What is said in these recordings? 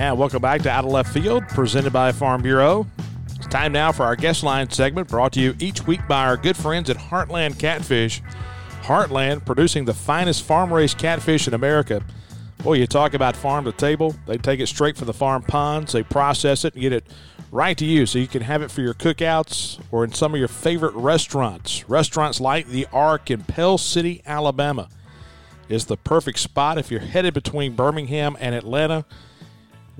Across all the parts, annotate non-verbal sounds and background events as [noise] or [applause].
And welcome back to Out of Left Field, presented by Farm Bureau. It's time now for our guest line segment, brought to you each week by our good friends at Heartland Catfish. Heartland, producing the finest farm raised catfish in America. Boy, you talk about farm to table. They take it straight from the farm ponds, they process it and get it right to you so you can have it for your cookouts or in some of your favorite restaurants. Restaurants like the Ark in Pell City, Alabama is the perfect spot if you're headed between Birmingham and Atlanta.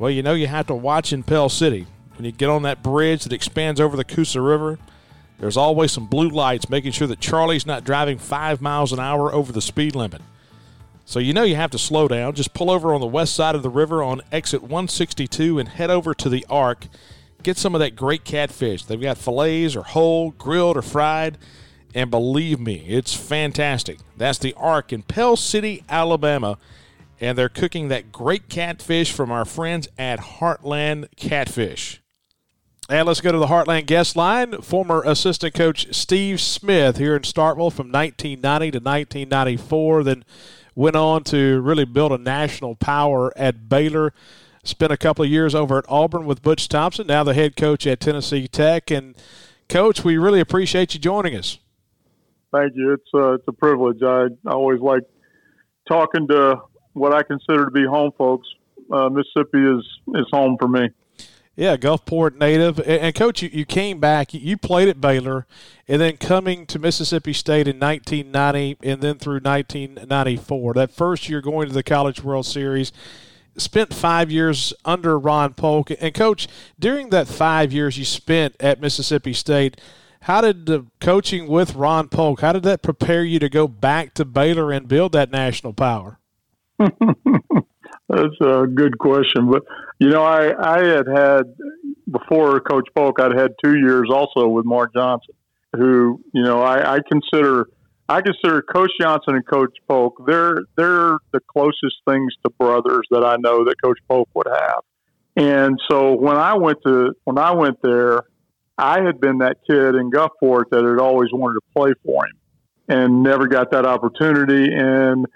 Well, you know you have to watch in Pell City. When you get on that bridge that expands over the Coosa River, there's always some blue lights making sure that Charlie's not driving five miles an hour over the speed limit. So you know you have to slow down. Just pull over on the west side of the river on exit 162 and head over to the Ark. Get some of that great catfish. They've got fillets or whole, grilled or fried. And believe me, it's fantastic. That's the Ark in Pell City, Alabama and they're cooking that great catfish from our friends at Heartland Catfish. And let's go to the Heartland guest line. Former assistant coach Steve Smith here in Starkville from 1990 to 1994, then went on to really build a national power at Baylor. Spent a couple of years over at Auburn with Butch Thompson, now the head coach at Tennessee Tech. And, Coach, we really appreciate you joining us. Thank you. It's, uh, it's a privilege. I, I always like talking to what I consider to be home folks. Uh, Mississippi is is home for me. Yeah, Gulfport native. And, and, coach, you, you came back. You played at Baylor, and then coming to Mississippi State in 1990, and then through 1994. That first year going to the College World Series. Spent five years under Ron Polk. And coach, during that five years you spent at Mississippi State, how did the coaching with Ron Polk? How did that prepare you to go back to Baylor and build that national power? [laughs] That's a good question, but you know, I I had had before Coach Polk, I'd had two years also with Mark Johnson, who you know I, I consider I consider Coach Johnson and Coach Polk they're they're the closest things to brothers that I know that Coach Polk would have, and so when I went to when I went there, I had been that kid in Gulfport that had always wanted to play for him, and never got that opportunity. And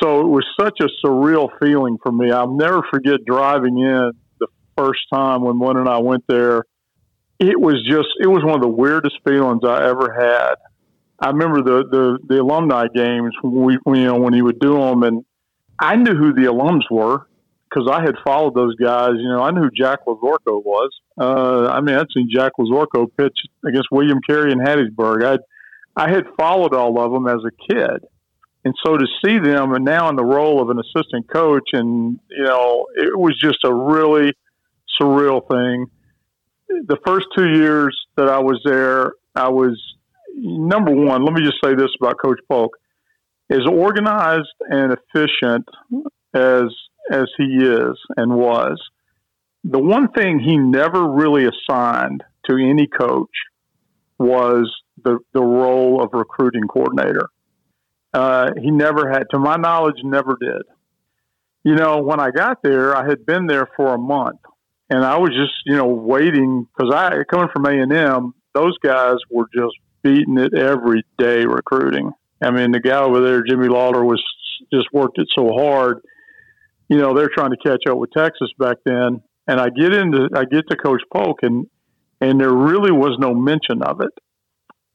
so it was such a surreal feeling for me. I'll never forget driving in the first time when one and I went there. It was just, it was one of the weirdest feelings I ever had. I remember the, the, the alumni games when we, you know, when he would do them and I knew who the alums were because I had followed those guys. You know, I knew who Jack Lazorko was. Uh, I mean, I'd seen Jack Lazorko pitch against William Carey in Hattiesburg. I I had followed all of them as a kid, and so to see them and now in the role of an assistant coach, and you know, it was just a really surreal thing. The first two years that I was there, I was number one. Let me just say this about Coach Polk: as organized and efficient as as he is and was, the one thing he never really assigned to any coach was the the role of recruiting coordinator uh, he never had, to my knowledge, never did. You know, when I got there, I had been there for a month, and I was just, you know, waiting because I coming from A and M, those guys were just beating it every day recruiting. I mean, the guy over there, Jimmy Lawler, was just worked it so hard. You know, they're trying to catch up with Texas back then. And I get into, I get to Coach Polk, and and there really was no mention of it.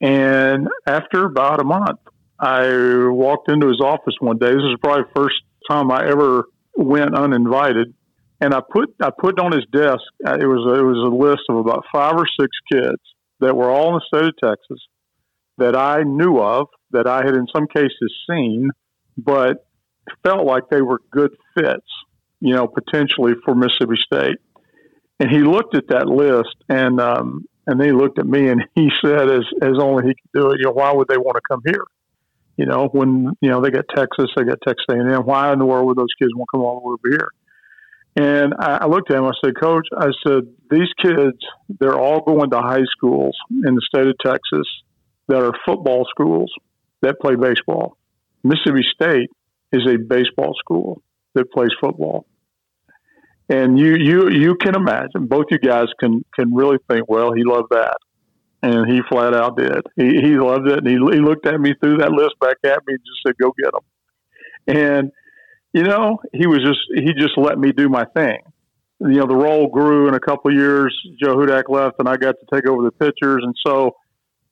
And after about a month, I walked into his office one day. This is probably the first time I ever went uninvited, and I put I put on his desk. Uh, it was a, it was a list of about five or six kids that were all in the state of Texas that I knew of, that I had in some cases seen, but felt like they were good fits, you know, potentially for Mississippi State. And he looked at that list, and um, and then he looked at me, and [laughs] he said, as as only he could do it, you know, why would they want to come here? You know, when you know they got Texas, they got Texas A&M. Why in the world would those kids want to come all the way over here? And I, looked at him. I said, Coach, I said these kids, they're all going to high schools in the state of Texas that are football schools that play baseball. Mississippi State is a baseball school that plays football. And you, you, you can imagine, both you guys can, can really think, well, he loved that and he flat out did. He, he loved it, and he, he looked at me through that list back at me and just said, "Go get them." And you know, he was just he just let me do my thing. you know, the role grew in a couple of years. Joe Hudak left, and I got to take over the pitchers. And so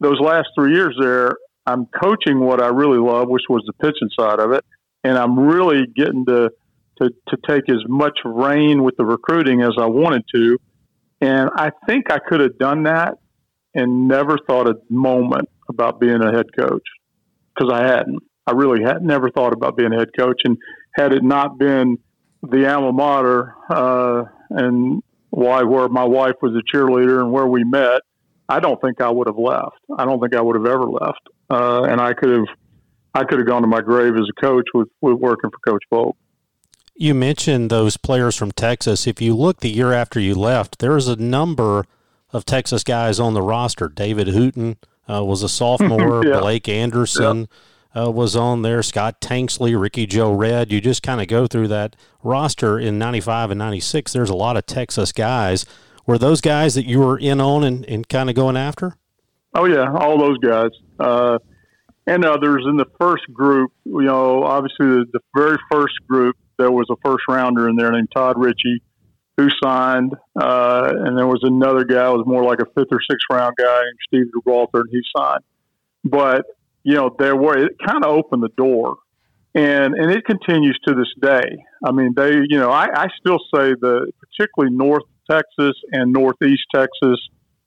those last three years there, I'm coaching what I really love, which was the pitching side of it, and I'm really getting to to, to take as much reign with the recruiting as I wanted to. And I think I could have done that and never thought a moment about being a head coach because I hadn't. I really had never thought about being a head coach. And had it not been the alma mater uh, and why where my wife was a cheerleader and where we met, I don't think I would have left. I don't think I would have ever left. Uh, and I could have I could have gone to my grave as a coach with, with working for Coach Polk. You mentioned those players from Texas. If you look the year after you left, there is a number of Texas guys on the roster. David Hooten uh, was a sophomore. [laughs] yeah. Blake Anderson uh, was on there. Scott Tanksley, Ricky Joe Red. You just kind of go through that roster in 95 and 96. There's a lot of Texas guys. Were those guys that you were in on and, and kind of going after? Oh, yeah, all those guys. Uh, and others in the first group, you know, obviously the, the very first group, there was a first rounder in there named Todd Ritchie who signed, uh, and there was another guy who was more like a fifth or sixth round guy named Steve Gibralter, and he signed. But you know, there were it kind of opened the door, and and it continues to this day. I mean, they, you know, I, I still say the particularly North Texas and Northeast Texas,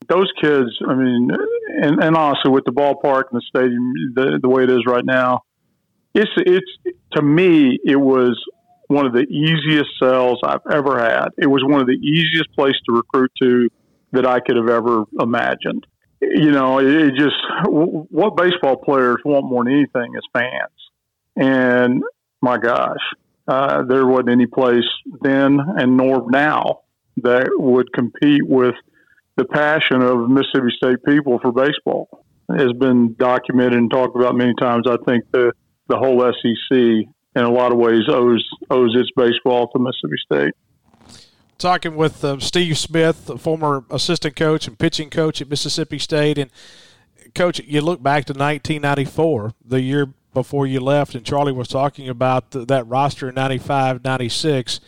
those kids. I mean, and, and honestly, with the ballpark and the stadium the, the way it is right now, it's it's to me it was one of the easiest sales I've ever had. It was one of the easiest places to recruit to that I could have ever imagined you know, it just what baseball players want more than anything is fans. And my gosh, uh, there wasn't any place then and nor now that would compete with the passion of Mississippi State people for baseball. It has been documented and talked about many times. I think the the whole SEC, in a lot of ways, owes owes its baseball to Mississippi State talking with uh, Steve Smith, former assistant coach and pitching coach at Mississippi State. And, coach, you look back to 1994, the year before you left, and Charlie was talking about the, that roster in 95, 96.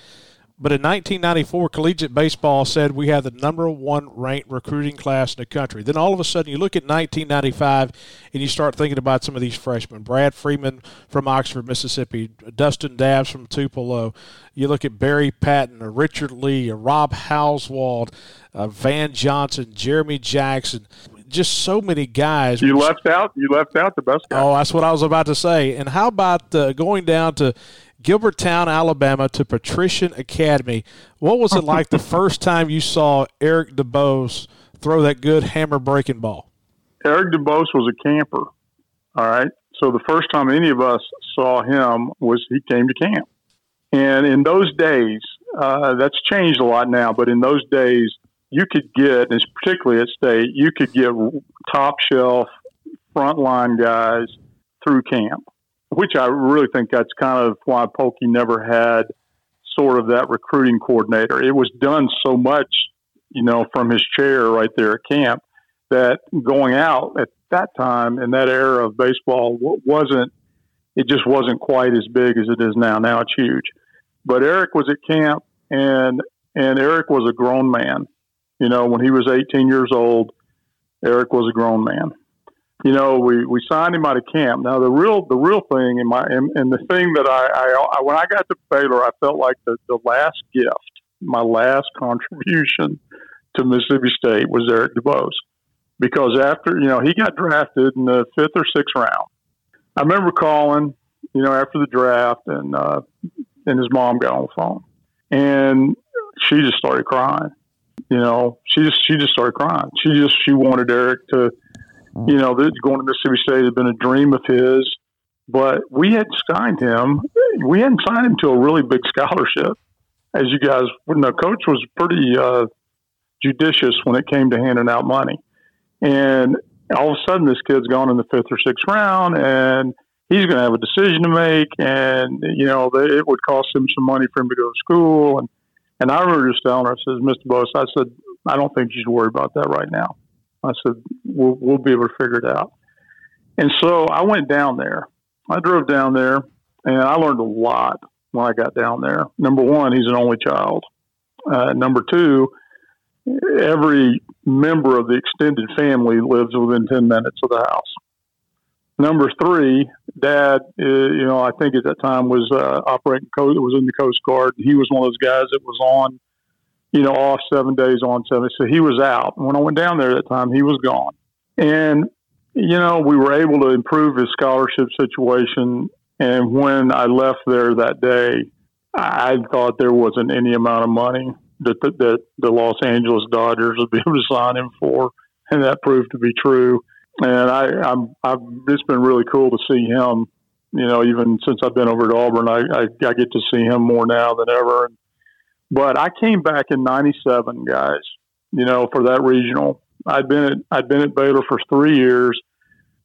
But in 1994, collegiate baseball said we had the number one ranked recruiting class in the country. Then all of a sudden, you look at 1995 and you start thinking about some of these freshmen. Brad Freeman from Oxford, Mississippi, Dustin Dabbs from Tupelo. You look at Barry Patton, or Richard Lee, or Rob Hauswald, uh, Van Johnson, Jeremy Jackson. Just so many guys. You left out. You left out the best guys. Oh, that's what I was about to say. And how about uh, going down to Gilbertown, Alabama to Patrician Academy. What was it [laughs] like the first time you saw Eric DuBose throw that good hammer breaking ball? Eric DuBose was a camper. All right. So the first time any of us saw him was he came to camp. And in those days, uh, that's changed a lot now, but in those days, you could get, and particularly at state, you could get top shelf frontline guys through camp which I really think that's kind of why Polky never had sort of that recruiting coordinator. It was done so much, you know, from his chair right there at camp that going out at that time in that era of baseball wasn't, it just wasn't quite as big as it is now. Now it's huge. But Eric was at camp and, and Eric was a grown man. You know, when he was 18 years old, Eric was a grown man you know, we, we signed him out of camp. Now the real the real thing in my and, and the thing that I, I, I when I got to Baylor, I felt like the, the last gift, my last contribution to Mississippi State was Eric DuBose, because after you know he got drafted in the fifth or sixth round. I remember calling, you know, after the draft, and uh, and his mom got on the phone, and she just started crying. You know, she just she just started crying. She just she wanted Eric to you know, going to Mississippi State had been a dream of his, but we hadn't signed him. We hadn't signed him to a really big scholarship. As you guys would know, coach was pretty uh, judicious when it came to handing out money. And all of a sudden, this kid's gone in the fifth or sixth round, and he's going to have a decision to make. And, you know, it would cost him some money for him to go to school. And, and I remember just telling her, I said, Mr. Bose, I said, I don't think you should worry about that right now. I said, we'll, we'll be able to figure it out. And so I went down there. I drove down there and I learned a lot when I got down there. Number one, he's an only child. Uh, number two, every member of the extended family lives within 10 minutes of the house. Number three, dad, uh, you know, I think at that time was uh, operating coast, was in the Coast Guard. He was one of those guys that was on, you know, off seven days on seven. So he was out. When I went down there that time, he was gone. And, you know, we were able to improve his scholarship situation. And when I left there that day, I thought there wasn't any amount of money that, that, that the Los Angeles Dodgers would be able to sign him for. And that proved to be true and I, I'm, I've, it's been really cool to see him. You know, even since I've been over at Auburn, I, I, I get to see him more now than ever. But I came back in '97, guys. You know, for that regional, I'd been at I'd been at Baylor for three years.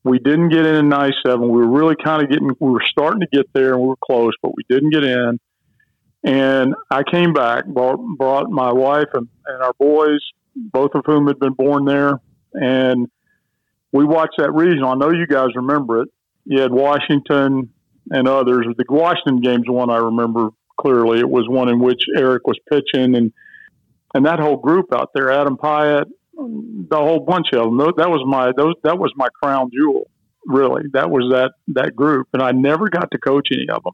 We didn't get in in '97. We were really kind of getting. We were starting to get there, and we were close, but we didn't get in. And I came back, brought, brought my wife and, and our boys, both of whom had been born there, and we watched that regional. I know you guys remember it. You had Washington and others. The Washington game's one I remember clearly. It was one in which Eric was pitching and and that whole group out there, Adam Piatt, the whole bunch of them. That was my those that was my crown jewel. Really, that was that that group, and I never got to coach any of them.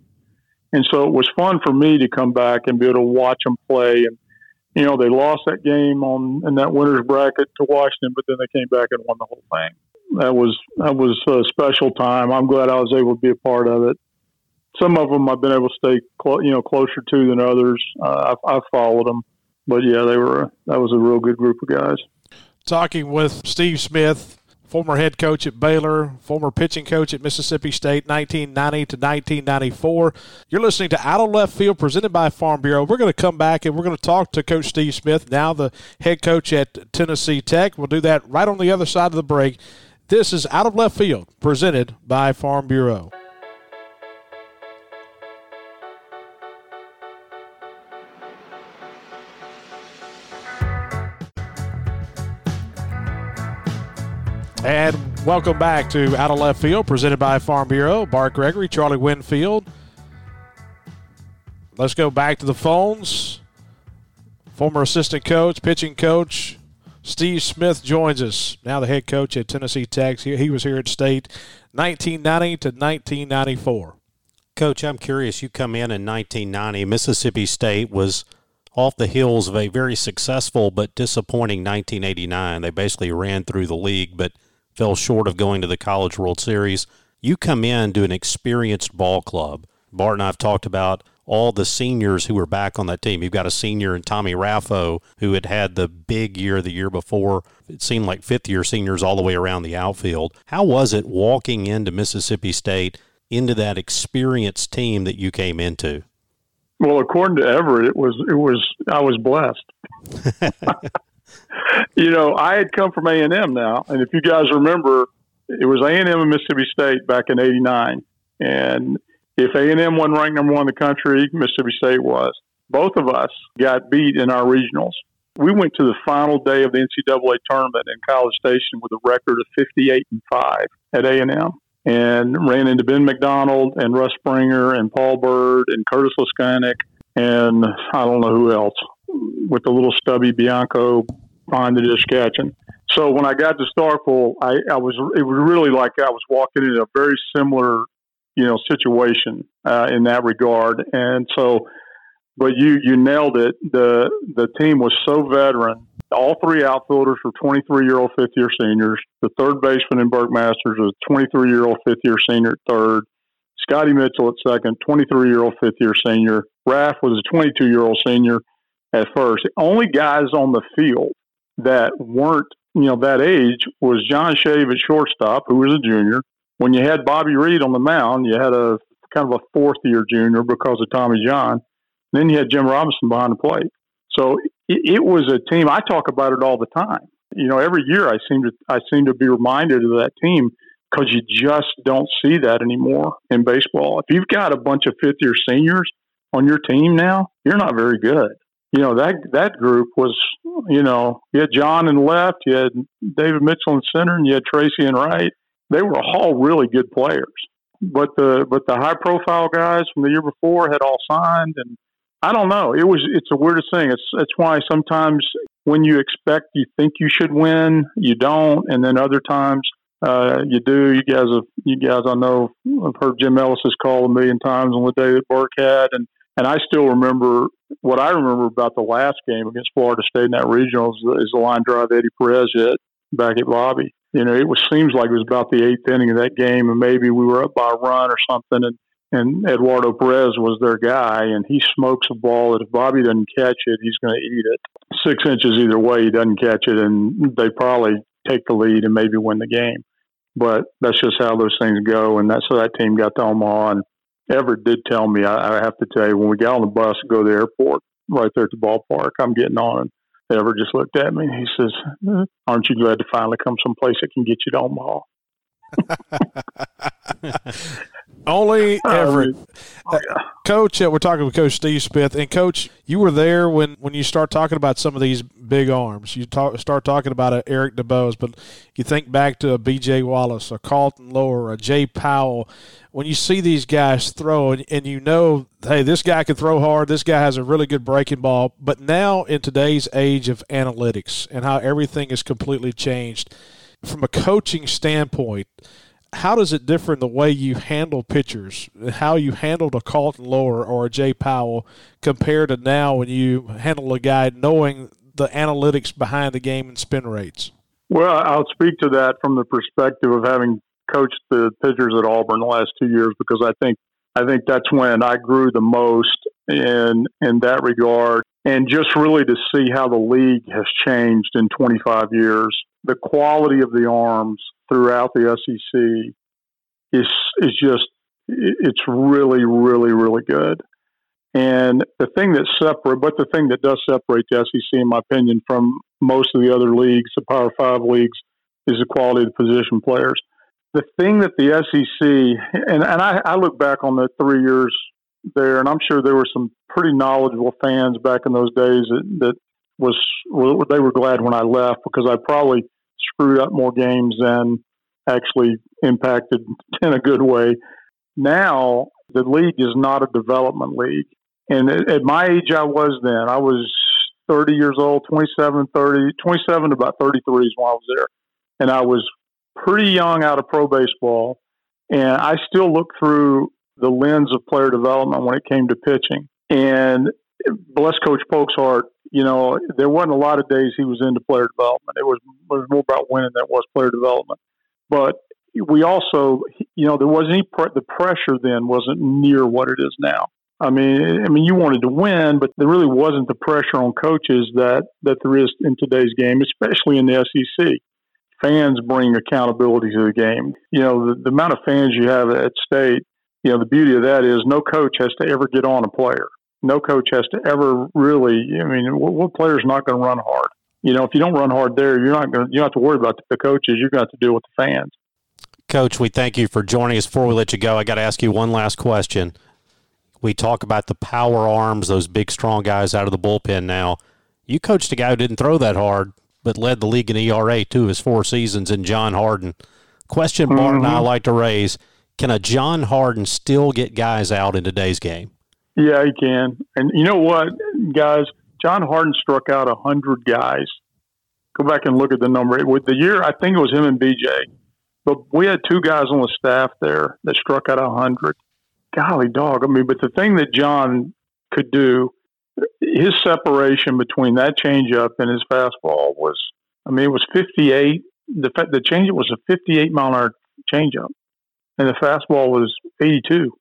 And so it was fun for me to come back and be able to watch them play and you know, they lost that game on in that winners bracket to Washington, but then they came back and won the whole thing. That was that was a special time. I'm glad I was able to be a part of it. Some of them I've been able to stay, clo- you know, closer to than others. Uh, I've, I've followed them, but yeah, they were that was a real good group of guys. Talking with Steve Smith, former head coach at Baylor, former pitching coach at Mississippi State, 1990 to 1994. You're listening to Out of Left Field, presented by Farm Bureau. We're going to come back and we're going to talk to Coach Steve Smith, now the head coach at Tennessee Tech. We'll do that right on the other side of the break. This is Out of Left Field, presented by Farm Bureau. And welcome back to Out of Left Field, presented by Farm Bureau. Bart Gregory, Charlie Winfield. Let's go back to the phones. Former assistant coach, pitching coach, Steve Smith joins us. Now the head coach at Tennessee Tech. He was here at State 1990 to 1994. Coach, I'm curious. You come in in 1990. Mississippi State was off the heels of a very successful but disappointing 1989. They basically ran through the league, but – fell short of going to the College World Series. You come in to an experienced ball club. Bart and I have talked about all the seniors who were back on that team. You've got a senior in Tommy Raffo who had had the big year the year before. It seemed like fifth year seniors all the way around the outfield. How was it walking into Mississippi State into that experienced team that you came into? Well, according to Everett, it was it was I was blessed. [laughs] you know, I had come from A and M now, and if you guys remember, it was A and M and Mississippi State back in '89, and if A and M wasn't ranked number one in the country, Mississippi State was. Both of us got beat in our regionals. We went to the final day of the NCAA tournament in College Station with a record of 58 and five at A and M, and ran into Ben McDonald and Russ Springer and Paul Byrd and Curtis Leskanic and I don't know who else with the little stubby Bianco behind the dish catching. So when I got to Starkville, I, I was it was really like I was walking in a very similar, you know, situation uh, in that regard. And so, but you you nailed it. The the team was so veteran. All three outfielders were 23 year old fifth year seniors. The third baseman in Burke Masters was 23 year old fifth year senior at third. Scotty Mitchell at second, 23 year old fifth year senior. Raff was a 22 year old senior at first. The only guys on the field that weren't, you know, that age was John Shave at shortstop, who was a junior. When you had Bobby Reed on the mound, you had a kind of a fourth year junior because of Tommy John. Then you had Jim Robinson behind the plate. So it, it was a team. I talk about it all the time. You know, every year I seem to I seem to be reminded of that team because you just don't see that anymore in baseball. If you've got a bunch of fifth year seniors on your team now, you're not very good you know that that group was you know you had John in left, you had David Mitchell in center, and you had Tracy and right. They were all really good players, but the but the high profile guys from the year before had all signed, and I don't know. It was it's the weirdest thing. It's it's why sometimes when you expect you think you should win, you don't, and then other times uh, you do. You guys have you guys I know I've heard Jim Ellis's call a million times on the day that Burke had, and and I still remember what I remember about the last game against Florida State in that regional is, is the line drive Eddie Perez hit back at Bobby. You know, it was seems like it was about the eighth inning of that game, and maybe we were up by a run or something, and and Eduardo Perez was their guy, and he smokes a ball that if Bobby doesn't catch it, he's going to eat it. Six inches either way, he doesn't catch it, and they probably take the lead and maybe win the game. But that's just how those things go, and that's how that team got to Omaha. And Everett did tell me, I, I have to tell you, when we got on the bus to go to the airport, right there at the ballpark, I'm getting on, Everett just looked at me and he says, hmm, "Aren't you glad to finally come someplace that can get you to Omaha?" [laughs] Only Everett. Oh, yeah. uh, Coach, uh, we're talking with Coach Steve Smith. And, Coach, you were there when, when you start talking about some of these big arms. You talk, start talking about a Eric DuBose, but you think back to a B.J. Wallace, a Carlton Loewer, a Jay Powell. When you see these guys throw and, and you know, hey, this guy can throw hard, this guy has a really good breaking ball. But now, in today's age of analytics and how everything is completely changed, from a coaching standpoint – how does it differ in the way you handle pitchers, how you handled a Carlton Loewer or a Jay Powell compared to now when you handle a guy knowing the analytics behind the game and spin rates? Well, I'll speak to that from the perspective of having coached the pitchers at Auburn the last two years because I think I think that's when I grew the most in in that regard, and just really to see how the league has changed in 25 years, the quality of the arms throughout the SEC is is just it's really really really good. And the thing that separate, but the thing that does separate the SEC, in my opinion, from most of the other leagues, the Power Five leagues, is the quality of the position players. The thing that the SEC, and, and I, I look back on the three years there, and I'm sure there were some pretty knowledgeable fans back in those days that, that was they were glad when I left because I probably screwed up more games than actually impacted [laughs] in a good way. Now, the league is not a development league. And at my age, I was then. I was 30 years old, 27, 30, 27 to about 33 is when I was there. And I was pretty young out of pro baseball. And I still look through the lens of player development when it came to pitching. And bless Coach Polk's heart, you know, there wasn't a lot of days he was into player development. It was, it was more about winning than it was player development. But we also, you know, there wasn't any pre- the pressure then wasn't near what it is now. I mean, I mean, you wanted to win, but there really wasn't the pressure on coaches that that there is in today's game, especially in the SEC. Fans bring accountability to the game. You know, the, the amount of fans you have at state. You know, the beauty of that is no coach has to ever get on a player no coach has to ever really. I mean, what, what player's not going to run hard? You know, if you don't run hard there, you're not going. You don't have to worry about the coaches. You're going to have to deal with the fans. Coach, we thank you for joining us. Before we let you go, I got to ask you one last question. We talk about the power arms, those big, strong guys out of the bullpen. Now, you coached a guy who didn't throw that hard, but led the league in ERA two of his four seasons in John Harden. Question mm-hmm. Bart and I mm-hmm. like to raise: Can a John Harden still get guys out in today's game? Yeah, he can. And you know what, guys? John Harden struck out a hundred guys. Go back and look at the number. With the year, I think it was him and BJ. But we had two guys on the staff there that struck out a hundred. Golly dog. I mean, but the thing that John could do, his separation between that changeup and his fastball was, I mean, it was 58. The the changeup was a 58 mile an hour changeup, and the fastball was 82.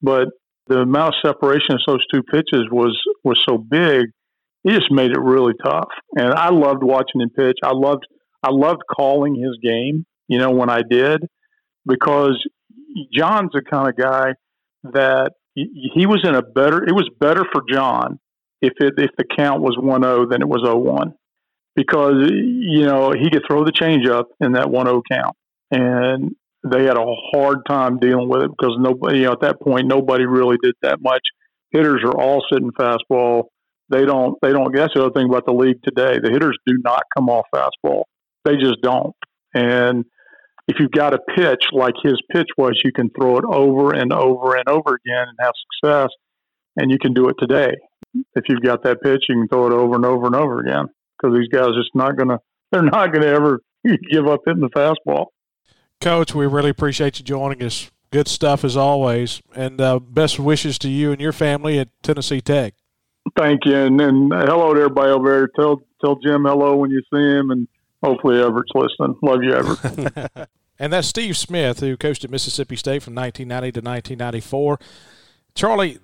But the amount of separation of those two pitches was was so big, it just made it really tough. And I loved watching him pitch. I loved I loved calling his game. You know when I did because John's the kind of guy that he was in a better. It was better for John if it if the count was 1-0 than it was 0-1 because you know he could throw the changeup in that 1-0 count and they had a hard time dealing with it because nobody, you know, at that point, nobody really did that much. Hitters are all sitting fastball. They don't, they don't, that's the other thing about the league today. The hitters do not come off fastball. They just don't. And if you've got a pitch like his pitch was, you can throw it over and over and over again and have success. And you can do it today. if you've got that pitch, you can throw it over and over and over again because these guys are just not going to, they're not going to ever [laughs] give up hitting the fastball. Coach, we really appreciate you joining us. Good stuff as always, and uh, best wishes to you and your family at Tennessee Tech. Thank you, and, and hello to everybody over there. Tell tell Jim hello when you see him, and hopefully Everett's listening. Love you, Everett. [laughs] and that's Steve Smith, who coached at Mississippi State from 1990 to 1994. Charlie,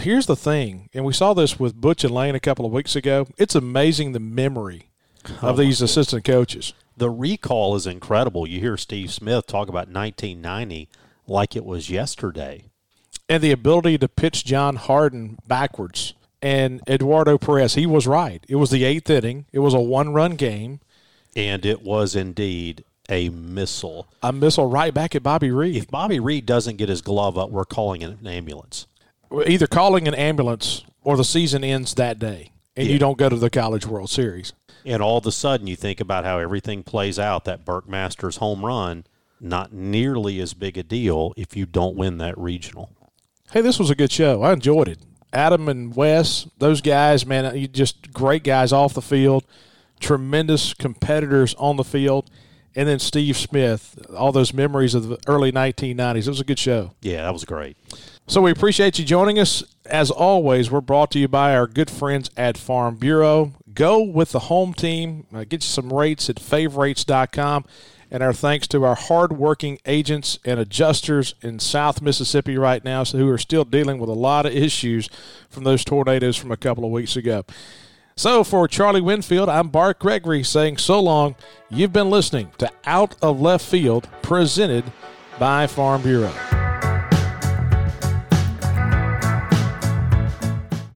here's the thing, and we saw this with Butch and Lane a couple of weeks ago. It's amazing the memory of oh, these assistant coaches. The recall is incredible. You hear Steve Smith talk about 1990 like it was yesterday. And the ability to pitch John Harden backwards. And Eduardo Perez, he was right. It was the eighth inning. It was a one run game. And it was indeed a missile. A missile right back at Bobby Reed. If Bobby Reed doesn't get his glove up, we're calling an ambulance either calling an ambulance or the season ends that day and yeah. you don't go to the College World Series. And all of a sudden, you think about how everything plays out. That Burke Masters home run, not nearly as big a deal if you don't win that regional. Hey, this was a good show. I enjoyed it. Adam and Wes, those guys, man, you just great guys off the field, tremendous competitors on the field. And then Steve Smith, all those memories of the early 1990s. It was a good show. Yeah, that was great. So we appreciate you joining us. As always, we're brought to you by our good friends at Farm Bureau. Go with the home team. Uh, get you some rates at favrates.com. And our thanks to our hardworking agents and adjusters in South Mississippi right now who are still dealing with a lot of issues from those tornadoes from a couple of weeks ago. So for Charlie Winfield, I'm Bart Gregory saying so long. You've been listening to Out of Left Field presented by Farm Bureau.